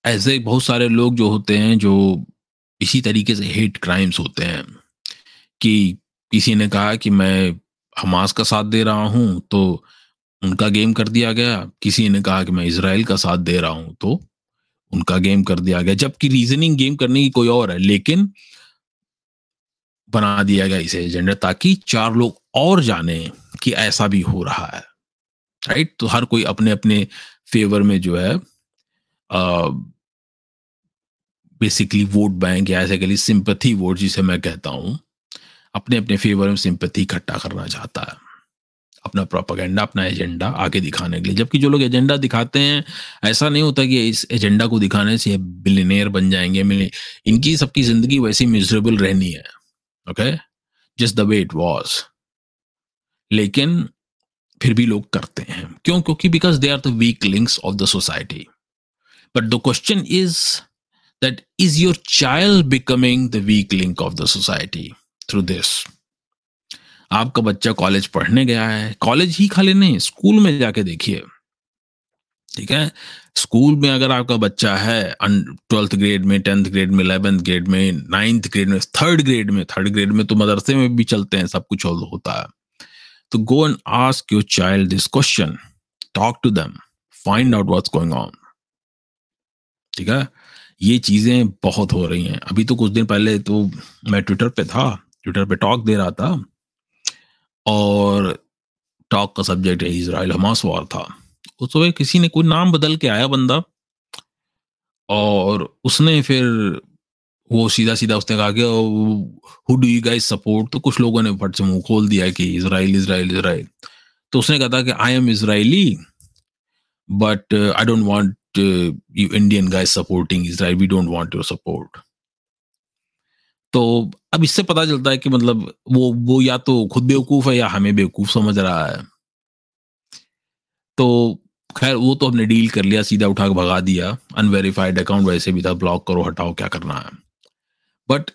ऐसे बहुत सारे लोग जो होते हैं जो इसी तरीके से हेट क्राइम्स होते हैं कि किसी ने कहा कि मैं हमास का साथ दे रहा हूँ तो उनका गेम कर दिया गया। किसी ने कहा कि मैं इसराइल का साथ दे रहा हूँ तो उनका गेम कर दिया गया। जबकि रीजनिंग गेम करने की कोई और है, लेकिन बना दिया गया इसे एजेंडा ताकि चार लोग और जाने कि ऐसा भी हो रहा है राइट तो हर कोई अपने अपने फेवर में जो है बेसिकली वोट बैंक या ऐसे कह सिंपथी वोट जिसे मैं कहता हूँ अपने अपने फेवर में सिंपथी इकट्ठा करना चाहता है। अपना प्रोपागेंडा अपना एजेंडा आगे दिखाने के लिए। जबकि जो लोग एजेंडा दिखाते हैं, ऐसा नहीं होता कि इस एजेंडा को दिखाने से बिलीनियर बन जाएँगे। इनकी सबकी ज़िंदगी वैसी मिजरेबल रहनी है। Okay just the way it was लेकिन फिर भी लोग करते हैं। क्यों? क्योंकि because they are the weak links of the society but the question is that is your child becoming the weak link of the society through this आपका बच्चा कॉलेज पढ़ने गया है कॉलेज ही खाली नहीं स्कूल में जाके देखिए। ठीक है? स्कूल में अगर आपका बच्चा है ट्वेल्थ ग्रेड में टेंथ ग्रेड में इलेवेंथ ग्रेड में नाइन्थ ग्रेड में थर्ड ग्रेड में थर्ड ग्रेड में तो मदरसे में भी चलते हैं, सब कुछ होता है। तो go and ask your child this question talk to them find out what's going on ठीक है? ये चीज़ें बहुत हो रही हैं। अभी तो कुछ दिन पहले तो मैं ट्विटर पे था। ट्विटर पे टॉक दे रहा था और टॉक का सब्जेक्ट है इसराइल हमास वॉर था। उस समय किसी ने कोई नाम बदल के आया बंदा और उसने फिर वो सीधा सीधा उसने कहा कि who do you guys support तो कुछ लोगों ने फट से मुँह खोल दिया कि इसराइल इसराइल इसराइल तो उसने कहा था कि I am Israeli but I don't want you Indian guys supporting Israel we don't want your support तो अब इससे पता चलता है कि मतलब वो वो या तो खुद बेवकूफ़ है या हमें बेवकूफ़ समझ रहा है। तो खैर, वो तो हमने डील कर लिया, सीधा उठा के भगा दिया। अनवेरीफाइड अकाउंट वैसे भी था ब्लॉक करो, हटाओ, क्या करना है। बट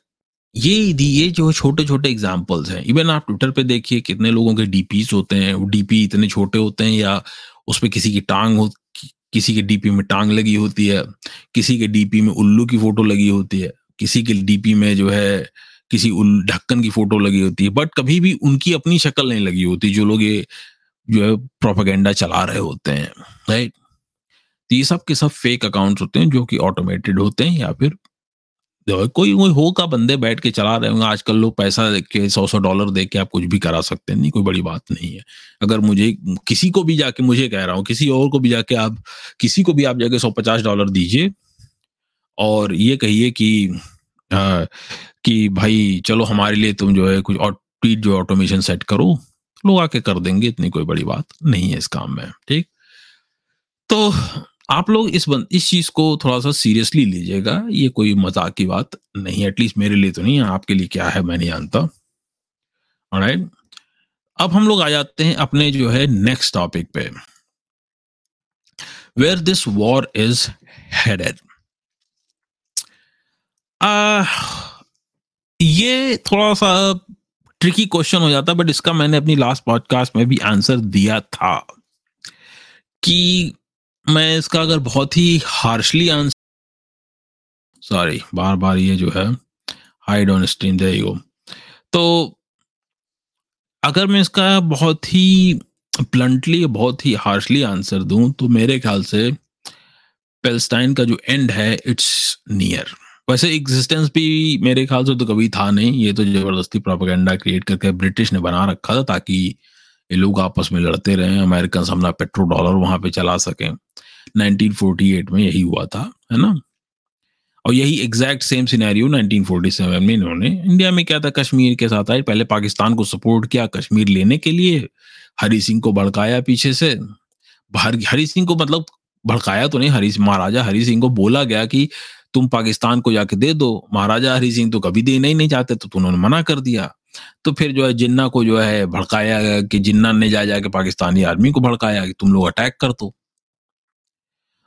ये ये जो छोटे छोटे एग्जाम्पल्स हैं इवन आप ट्विटर पे देखिए, कितने लोगों के डीपीज होते हैं डीपी इतने छोटे होते हैं या उस पर किसी की टांग हो किसी के डीपी में टांग लगी होती है, किसी के डीपी में उल्लू की फ़ोटो लगी होती है। किसी के डीपी में जो है, किसी ढक्कन की फ़ोटो लगी होती है बट कभी भी उनकी अपनी शक्ल नहीं लगी होती, जो लोग ये जो है प्रोपागेंडा चला रहे होते हैं राइट तो ये सब के सब फेक अकाउंट्स होते हैं, जो कि ऑटोमेटेड होते हैं, या फिर कोई कोई हो का बंदे बैठ के चला रहे होंगे। आजकल लोग पैसा दे के सौ सौ डॉलर दे के आप कुछ भी करा सकते हैं, नहीं, कोई बड़ी बात नहीं है। अगर मुझे किसी को भी जाके, मुझे कह रहा हूँ, किसी और को भी जाके आप, किसी को भी आप जाके सौ पचास डॉलर दीजिए और ये कहिए कि आ, कि भाई चलो हमारे लिए तुम जो है कुछ ट्वीट जो ऑटोमेशन सेट करो लोग आके कर देंगे इतनी कोई बड़ी बात नहीं है इस काम में ठीक? तो आप लोग इस बंद इस चीज़ को थोड़ा सा सीरियसली लीजिएगा ये कोई मज़ाक की बात नहीं एटलीस्ट मेरे लिए तो नहीं है आपके लिए क्या है मैं नहीं जानता। राइट अब हम लोग आ जाते हैं अपने जो है नेक्स्ट टॉपिक पे where this war is headed ये थोड़ा सा ट्रिकी क्वेश्चन हो जाता बट इसका मैंने अपनी लास्ट पॉडकास्ट में भी आंसर दिया था कि मैं इसका अगर बहुत ही हार्शली आंसर सॉरी बार बार ये जो है हाइड ऑन स्क्रीन दे तो अगर मैं इसका बहुत ही ब्लंटली बहुत ही हार्शली आंसर दूँ तो मेरे ख्याल से पेल्स्टाइन का जो एंड है इट्स नियर वैसे एग्जिस्टेंस भी मेरे ख्याल से तो कभी था नहीं। ये तो ज़बरदस्ती प्रोपागेंडा क्रिएट करके ब्रिटिश ने बना रखा था ताकि ये लोग आपस में लड़ते रहे अमेरिकन अपना पेट्रोल डॉलर वहाँ पे चला सके। 1948 में यही हुआ था, है ना? और यही एग्जैक्ट सेम सिनेरियो 1947 में इन्होंने। इंडिया में क्या था? कश्मीर के साथ आए, पहले पाकिस्तान को सपोर्ट किया कश्मीर लेने के लिए। हरी सिंह को भड़काया पीछे से। हरी सिंह को मतलब भड़काया तो नहीं, हरी, महाराजा हरी सिंह को बोला गया कि तुम पाकिस्तान को जाके दे दो, महाराजा हरी सिंह तो कभी देना ही नहीं चाहते तो उन्होंने मना कर दिया। तो फिर जो है जिन्ना को जो है भड़काया गया कि जिन्ना ने जा जाके पाकिस्तानी आर्मी को भड़काया कि तुम लोग अटैक कर दो।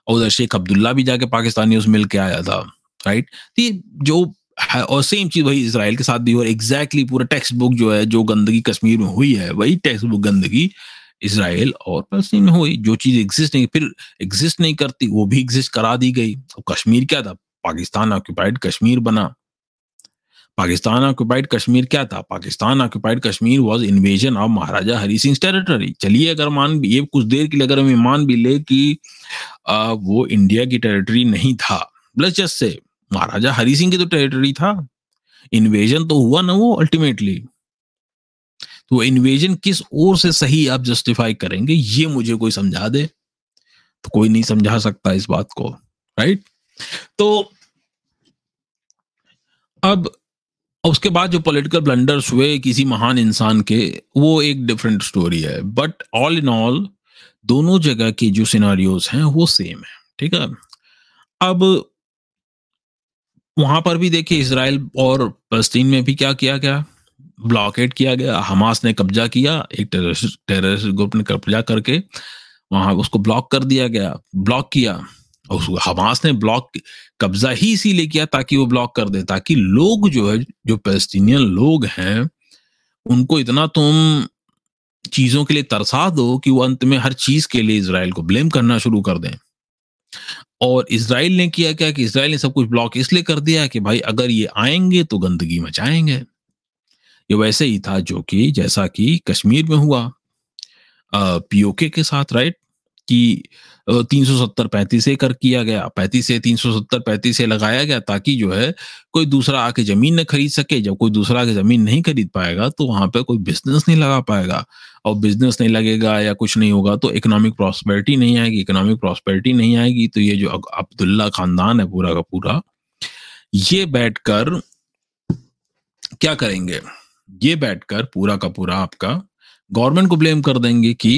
और उधर शेख अब्दुल्ला भी जाके पाकिस्तानी उस मिल के आया था राइट तो ये जो है, और सेम चीज़ वही इसराइल के साथ भी और एग्जैक्टली पूरा टेक्स्ट बुक जो है, जो गंदगी कश्मीर में हुई है, वही टेक्स्ट बुक गंदगी इसराइल और फलस्तीन में हुई, जो चीज़ एग्जिस्ट नहीं, फिर एग्जिस्ट नहीं करती, वो भी एग्जिस्ट करा दी गई। तो कश्मीर क्या था? पाकिस्तान ऑक्यूपाइड कश्मीर बना। पाकिस्तान ऑक्यूपाइड कश्मीर क्या था? Pakistan occupied Kashmir was invasion of Maharaja Hari Singh territory चलिए अगर मान ये कुछ देर के लिए अगर हम मान भी ले कि आ, वो इंडिया की टेरिटरी नहीं था। प्लस जस्ट से महाराजा हरी सिंह की तो टेरिटरी था। इन्वेजन तो हुआ ना वो अल्टीमेटली तो इन्वेजन किस ओर से सही आप जस्टिफाई करेंगे ये मुझे कोई समझा दे। तो कोई नहीं समझा सकता इस बात को राइट तो अब उसके बाद जो पॉलिटिकल ब्लंडर्स हुए किसी महान इंसान के, वो एक डिफरेंट स्टोरी है। बट ऑल इन ऑल दोनों जगह की जो सिनारियोज हैं, वो सेम है, ठीक है? अब वहाँ पर भी देखिए इसराइल और फलस्तीन में भी क्या किया गया? ब्लॉकेट किया गया हमास ने कब्जा किया, एक टेररिस्ट टेररिस्ट ग्रुप ने कब्जा करके वहाँ उसको ब्लॉक कर दिया गया ब्लॉक किया। और हमास ने ब्लॉक कब्जा ही इसीलिए किया ताकि वो ब्लॉक कर दे, ताकि लोग जो है, जो पैलेस्टीनियन लोग हैं, उनको इतना तुम चीज़ों के लिए तरसा दो कि वो अंत में हर चीज़ के लिए इसराइल को ब्लेम करना शुरू कर दें। और इसराइल ने किया क्या कि इसराइल ने सब कुछ ब्लॉक इसलिए कर दिया कि भाई अगर ये आएँगे तो गंदगी मचाएँगे। ये वैसे ही था जो कि जैसा कि कश्मीर में हुआ पीओके के साथ राइट कि तीन सौ सत्तर पैंतीस एकड़ किया गया, पैंतीस से तीन सौ सत्तर पैंतीस से लगाया गया ताकि जो है कोई दूसरा आके ज़मीन न खरीद सके, जब कोई दूसरा आके ज़मीन नहीं खरीद पाएगा तो वहाँ पे कोई बिज़नेस नहीं लगा पाएगा। और बिज़नेस नहीं लगेगा या कुछ नहीं होगा तो इकोनॉमिक प्रॉस्पेरिटी नहीं आएगी इकोनॉमिक प्रॉस्पेरिटी नहीं आएगी तो ये जो अब्दुल्ला खानदान है पूरा का पूरा, ये बैठकर क्या करेंगे? ये बैठकर पूरा का पूरा आपका गवर्नमेंट को ब्लेम कर देंगे कि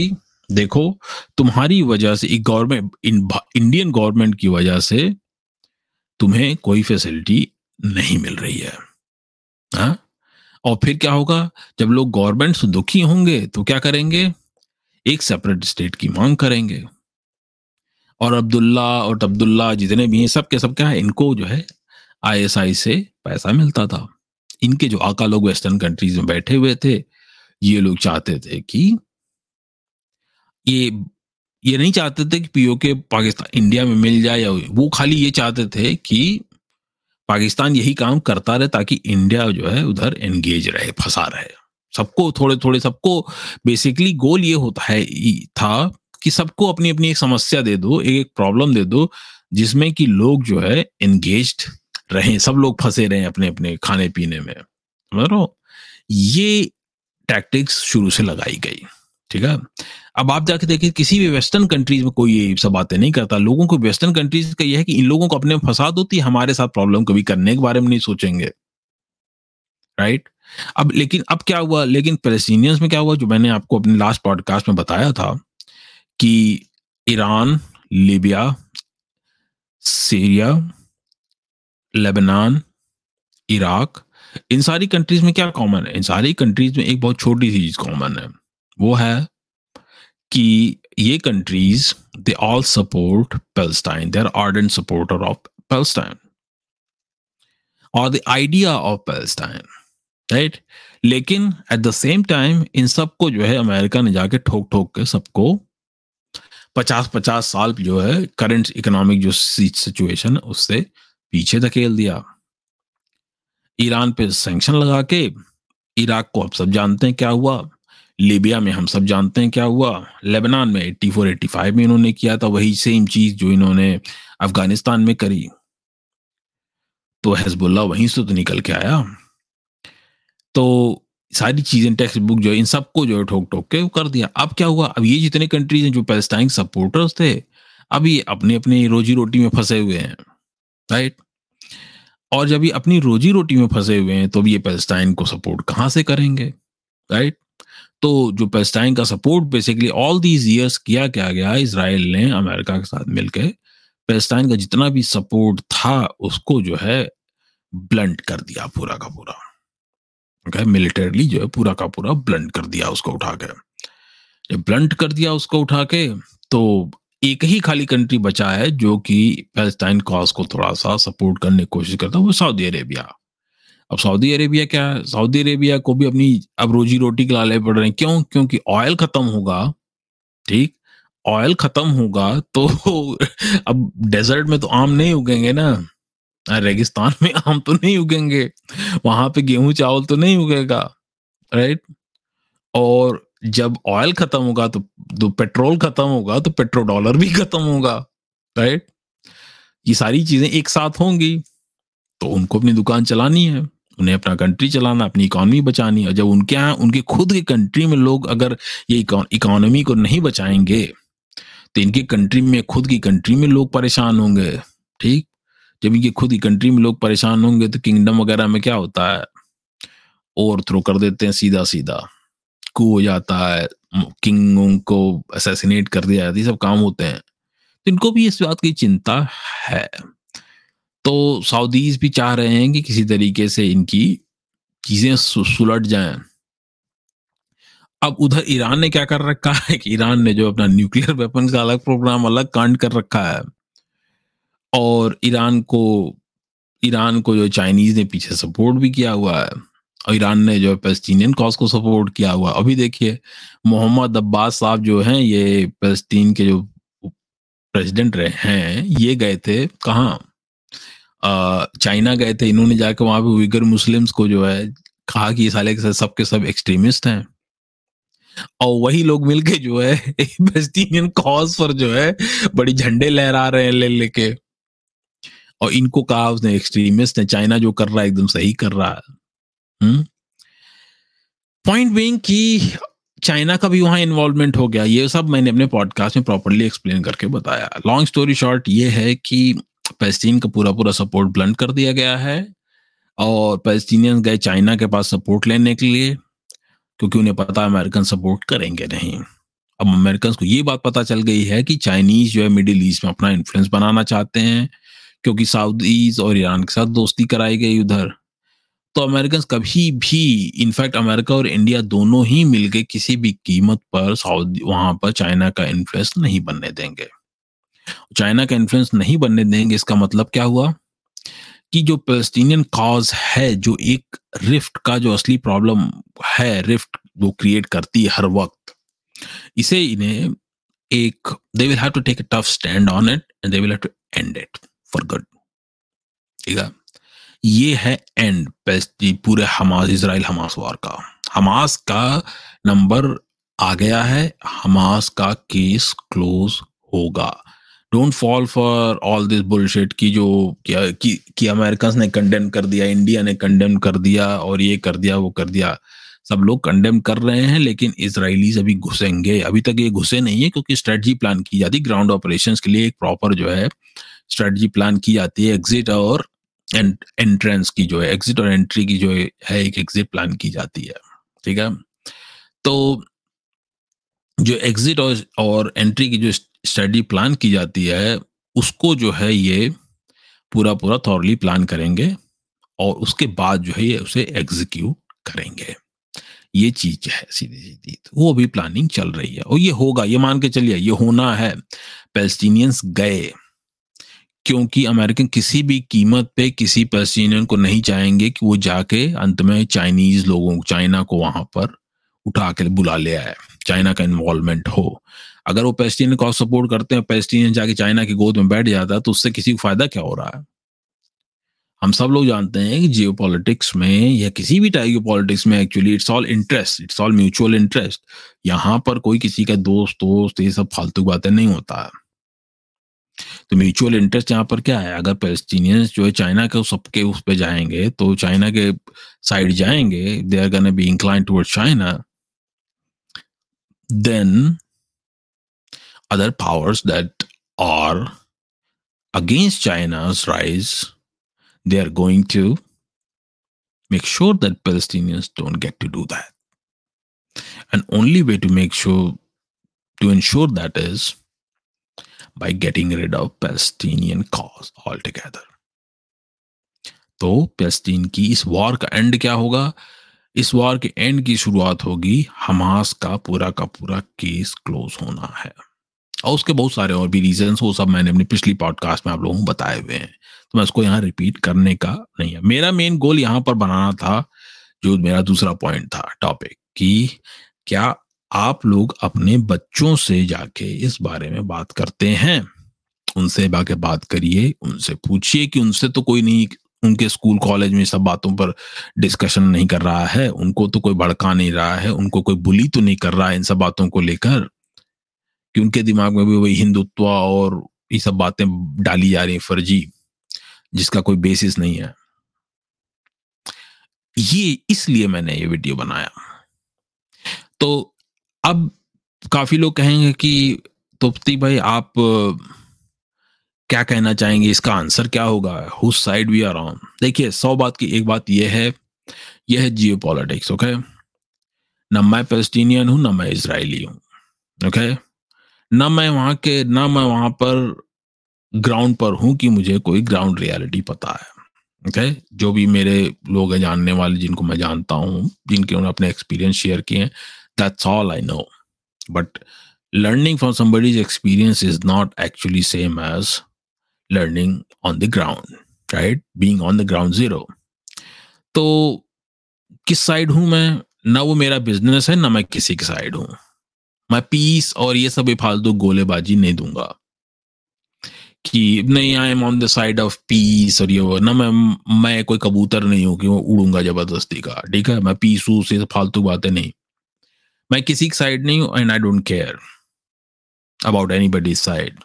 देखो, तुम्हारी वजह से गवर्नमेंट इंडियन गवर्नमेंट की वजह से तुम्हें कोई फैसिलिटी नहीं मिल रही है। हा? और फिर क्या होगा? जब लोग गवर्नमेंट से दुखी होंगे तो क्या करेंगे? एक सेपरेट स्टेट की मांग करेंगे। और अब्दुल्ला और अब्दुल्ला जितने भी हैं सब के सब क्या है? इनको जो है आईएसआई से पैसा मिलता था। इनके जो आका लोग वेस्टर्न कंट्रीज़ में बैठे हुए थे, ये लोग चाहते थे कि ये ये नहीं चाहते थे कि पीओके पाकिस्तान इंडिया में मिल जाए या वो खाली ये चाहते थे कि पाकिस्तान यही काम करता रहे ताकि इंडिया जो है उधर एंगेज रहे, फंसा रहे। सबको थोड़े थोड़े, सबको बेसिकली गोल ये होता है था कि सबको अपनी अपनी एक समस्या दे दो, एक एक प्रॉब्लम दे दो, जिसमें कि लोग जो है एंगेज रहे, सब लोग फंसे रहे अपने अपने खाने पीने में। समझ रहे ये टैक्टिक्स शुरू से लगाई गई। ठीक है? अब आप जाके देखिए, किसी भी वेस्टर्न कंट्रीज़ में कोई ये सब बातें नहीं करता। लोगों को वेस्टर्न कंट्रीज़ का ये है कि इन लोगों को अपने फसाद होती है, हमारे साथ प्रॉब्लम कभी करने के बारे में नहीं सोचेंगे। राइट अब लेकिन, अब क्या हुआ? लेकिन पैलेस्टीनियंस में क्या हुआ? जो मैंने आपको अपने लास्ट पॉडकास्ट में बताया था कि Iran Libya Syria Lebanon Iraq इन सारी कंट्रीज़ में क्या कॉमन है? इन सारी कंट्रीज़ में एक बहुत छोटी सी चीज़ कॉमन है। वो है कि ये countries they all support Palestine they are ardent supporter of Palestine और the idea of Palestine right लेकिन एट द सेम टाइम इन सबको जो है अमेरिका ने जाके ठोक ठोक के सबको पचास पचास साल जो है करंट इकोनॉमिक जो सिचुएशन है, उससे पीछे धकेल दिया। ईरान पे सैंक्शन लगा के, इराक को आप सब जानते हैं क्या हुआ। लीबिया में हम सब जानते हैं क्या हुआ। लेबनान में 84 85 में इन्होंने किया था, वही सेम चीज़ जो इन्होंने अफ़गानिस्तान में करी। तो हेजबुल्ला वहीं से तो निकल के आया। तो सारी चीज़ें टेक्स्ट बुक जो है, इन सबको जो है, ठोक ठोक के कर दिया। अब क्या हुआ? अब ये जितने कंट्रीज़ हैं, जो पैलेस्टाइन सपोर्टर्स थे अब ये अपने अपने रोजी रोटी में फंसे हुए हैं राइट और जब ये अपनी रोजी रोटी में फंसे हुए हैं तो अब ये पैलेस्टाइन को सपोर्ट कहाँ से करेंगे राइट तो जो पैलेस्टाइन का support basically all these years किया क्या गया? इसराइल ने अमेरिका के साथ मिलकर पैलेस्टाइन का जितना भी सपोर्ट था, उसको जो है ब्लंट कर दिया पूरा का पूरा। ओके मिलिटरली जो है पूरा का पूरा ब्लंट कर दिया उसको उठा के। जब ब्लंट कर दिया उसको उठा के तो एक ही खाली कंट्री बचा है जो कि पैलेस्टाइन कॉज को थोड़ा सा सपोर्ट करने की कोशिश करता है, वो सऊदी अरेबिया अब सऊदी अरेबिया क्या है? सऊदी अरेबिया को भी अपनी अब रोजी रोटी के लाले पड़ रहे हैं। क्यों? क्योंकि ऑयल खत्म होगा ठीक? ऑयल खत्म होगा तो (laughs) अब डेजर्ट में तो आम नहीं उगेंगे ना। रेगिस्तान में आम तो नहीं उगेंगे। वहाँ पे गेहूँ चावल तो नहीं उगेगा राइट और जब ऑयल खत्म होगा तो, तो पेट्रोल खत्म होगा तो पेट्रोल डॉलर भी खत्म होगा राइट ये सारी चीज़ें एक साथ होंगी तो उनको अपनी दुकान चलानी है। उन्हें अपना कंट्री चलाना, अपनी इकोनॉमी बचानी है जब उनके यहाँ, उनके खुद की कंट्री में लोग अगर ये इकोनॉमी को नहीं बचाएँगे तो इनके कंट्री में, खुद की कंट्री में लोग परेशान होंगे, ठीक? जब इनकी खुद की कंट्री में लोग परेशान होंगे तो किंगडम वगैरह में क्या होता है? ओवर थ्रो कर देते हैं सीधा सीधा कू हो जाता है, किंग को असैसिनेट कर दिया जाता है सब काम होते हैं। तो इनको भी इस बात की चिंता है। तो सऊदीज भी चाह रहे हैं कि किसी तरीके से इनकी चीज़ें सुलट जाएँ। अब उधर ईरान ने क्या कर रखा है? कि ईरान ने जो अपना न्यूक्लियर वेपन का अलग प्रोग्राम अलग कांड कर रखा है। और ईरान को ईरान को जो चाइनीज़ ने पीछे सपोर्ट भी किया हुआ है। और ईरान ने जो है पेस्टीनियन कॉज को सपोर्ट किया हुआ अभी देखिए, मोहम्मद अब्बास साहब जो हैं, ये पेस्टीन के जो प्रेसिडेंट रहे हैं, ये गए थे कहाँ? चाइना गए थे, इन्होंने जाकर वहाँ पे उइगर मुस्लिम्स को जो है कहा कि साले के सबके सब एक्सट्रीमिस्ट हैं। और वही लोग मिलके जो है (laughs) पेस्टीनियन कॉज पर जो है, बड़ी झंडे लहरा रहे हैं ले, लेके। और इनको कहा उसने, एक्सट्रीमिस्ट है, चाइना जो कर रहा है, एकदम सही कर रहा है। Point hmm? बीइंग कि चाइना का भी वहाँ इन्वॉल्वमेंट हो गया। ये सब मैंने अपने पॉडकास्ट में प्रॉपरली एक्सप्लेन करके बताया। लॉन्ग स्टोरी शॉर्ट ये है कि पैलेस्टीन का पूरा पूरा सपोर्ट ब्लंट कर दिया गया है और पैलेस्टीनियंस गए चाइना के पास सपोर्ट लेने के लिए, क्योंकि उन्हें पता अमेरिकन सपोर्ट करेंगे नहीं। अब अमेरिकन को ये बात पता चल गई है कि चाइनीज़ जो है मिडिल ईस्ट में अपना इन्फ्लुएंस बनाना चाहते हैं, क्योंकि सऊदीज और ईरान के साथ दोस्ती कराई गई उधर। तो अमेरिकन कभी भी इनफैक्ट अमेरिका और इंडिया दोनों ही मिलके किसी भी कीमत पर सऊदी वहाँ पर चाइना का इन्फ्लुएंस नहीं बनने देंगे। चाइना का इन्फ्लुएंस नहीं बनने देंगे, इसका मतलब क्या हुआ? कि जो पैलेस्टीनियन कॉज है, जो एक रिफ्ट का जो असली प्रॉब्लम है रिफ्ट वो क्रिएट करती है हर वक्त, इसे इन्हें एक they will have to take a tough stand on it and they will have to end it for good ठीक है? ये है एंड पूरे हमास इसराइल हमास वार का। हमास का नंबर आ गया है हमास का केस क्लोज होगा। Don't fall for all this bullshit की जो कि, कि अमेरिकन ने कंडेम कर दिया इंडिया ने कंडेम कर दिया और ये कर दिया वो कर दिया। सब लोग कंडेम कर रहे हैं लेकिन इसराइलीज अभी घुसेंगे। अभी तक ये घुसे नहीं है क्योंकि स्ट्रेटजी प्लान की जाती है। ग्राउंड ऑपरेशन के लिए एक प्रॉपर जो है स्ट्रेटजी प्लान की जाती है। एग्जिट और एंट्रेंस की जो है एग्जिट और एंट्री की जो है एक एग्जिट प्लान की जाती है। ठीक है? तो जो एग्जिट और, और एंट्री की जो स्टडी प्लान की जाती है, उसको जो है ये पूरा पूरा थॉरली प्लान करेंगे और उसके बाद जो है ये उसे एग्जीक्यूट करेंगे। ये चीज़ है सीधी सीधी तो वो भी प्लानिंग चल रही है और ये होगा, ये मान के चलिए, ये होना है। पेल्स्टीनियंस गए, क्योंकि अमेरिकन किसी भी कीमत पे किसी पैलेस्टीनियन को नहीं चाहेंगे कि वो जाके अंत में चाइनीज़ लोगों चाइना को वहाँ पर उठा के बुला ले आए, चाइना का इन्वॉल्वमेंट हो। अगर वो पैलेस्टीनियन को सपोर्ट करते हैं पैलेस्टीनियन जाके चाइना की गोद में बैठ जाता है तो उससे किसी को फ़ायदा क्या हो रहा है? हम सब लोग जानते हैं कि जियो में या किसी भी टाइप पॉलिटिक्स में actually it's all interest it's all mutual interest यहाँ पर कोई किसी का दोस्त दोस्त ये सब फालतू बातें नहीं होता। है तो म्यूचुअल इंटरेस्ट यहाँ पर क्या है? अगर पैलेस्टीनियंस जो है चाइना के सबके उस पर जाएँगे तो चाइना के साइड जाएँगे they are gonna be incline towards China Then other powers that are against China's rise, they are going to make sure that Palestinians don't get to do that. And only way to make sure to ensure that is by getting rid of Palestinian cause altogether. तो Palestine की इस war का and क्या होगा इस war के and की शुरुआत होगी, हमास का पूरा का पूरा केस क्लोज होना है। और उसके बहुत सारे और भी रीजन वो सब मैंने अपनी पिछली पॉडकास्ट में आप लोगों को बताए हुए हैं। तो मैं उसको यहाँ रिपीट करने का नहीं है। मेरा मेन गोल यहाँ पर बनाना था, जो मेरा दूसरा पॉइंट था टॉपिक कि क्या आप लोग अपने बच्चों से जाके इस बारे में बात करते हैं? उनसे जाके बात करिए, उनसे पूछिए कि उनसे तो कोई नहीं उनके स्कूल, कॉलेज में सब बातों पर डिस्कशन नहीं कर रहा है। उनको तो कोई भड़का नहीं रहा है, उनको कोई बुली तो नहीं कर रहा है इन सब बातों को लेकर, कि उनके दिमाग में भी वही हिंदुत्व और ये सब बातें डाली जा रही फर्जी, जिसका कोई बेसिस नहीं है। ये इसलिए मैंने ये वीडियो बनाया। तो अब काफ़ी लोग कहेंगे कि, तोप्ती भाई, आप क्या कहना चाहेंगे? इसका आंसर क्या होगा? Who side we are on देखिए, सौ बात की एक बात यह है यह है जियो पॉलिटिक्स ओके न मैं पेलेस्टीनियन हूँ, न मैं इसराइली हूँ ओके ना मैं वहाँ के, ना मैं वहाँ पर ग्राउंड पर हूँ कि मुझे कोई ग्राउंड रियलिटी पता है ओके? जो भी मेरे लोग हैं, जानने वाले, जिनको मैं जानता हूँ, जिनके उन्होंने अपने एक्सपीरियंस शेयर किए हैं that's all I know but learning from somebody's experience is not actually same as learning on the ground right being on the ground zero तो किस साइड हूँ मैं? ना वो मेरा बिज़नेस है, ना मैं किसी की साइड हूँ। मैं पीस और ये सब फालतू गोलेबाजी नहीं दूँगा। कि नहीं I am on the side of peace और ये वो, ना मैं मैं कोई कबूतर नहीं हूँ कि वो उड़ूँगा ज़बरदस्ती का, ठीक है? मैं पीस हूँ से फालतू बातें नहीं। मैं किसी की साइड नहीं हूँ and I don't care about anybody side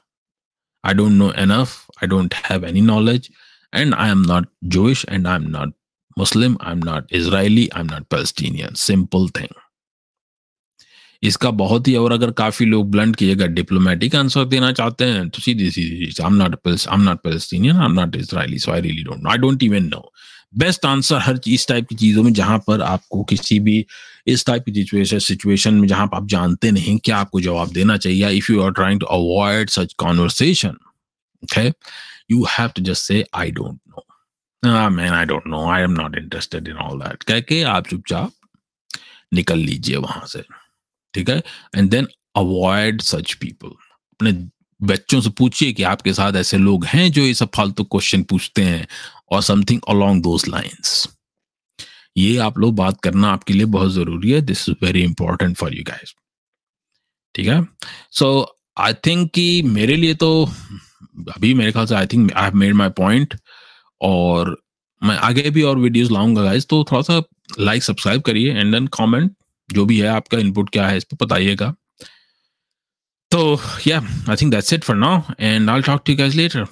I don't know enough I don't have any knowledge and I am not Jewish and I am not Muslim I am not Israeli I am not Palestinian simple thing इसका बहुत ही और अगर काफ़ी लोग blunt की जगह diplomatic answer देना चाहते हैं तो सीधी सीधी I am not I am not Palestinian I am not Israeli so I really don't I don't even know best answer हर इस टाइप की चीज़ों में जहाँ पर आपको किसी भी इस टाइप की सिचुएशन में जहाँ पर आप जानते नहीं क्या आपको जवाब देना चाहिए if you are trying to avoid such conversation okay? You have to just say, i don't know. Ah man, i don't know. I am not interested in all कह के आप चुपचाप निकल लीजिए वहाँ से, ठीक है? And then avoid such people अपने बच्चों से पूछिए कि आपके साथ ऐसे लोग हैं जो ये सब फालतू क्वेश्चन पूछते हैं। और समथिंग अलोंग दोज लाइन्स ये आप लोग बात करना आपके लिए बहुत ज़रूरी है. This is very important for you guys ठीक है? सो आई थिंक कि मेरे लिए तो अभी मेरे ख्याल से I think I have made my point और मैं आगे भी और वीडियोस लाऊँगा गाइस तो थोड़ा सा लाइक सब्सक्राइब करिए एंड देन कमेंट जो भी है आपका इनपुट क्या है इस पर बताइएगा. तो या I think that's it for now and I talk to guys later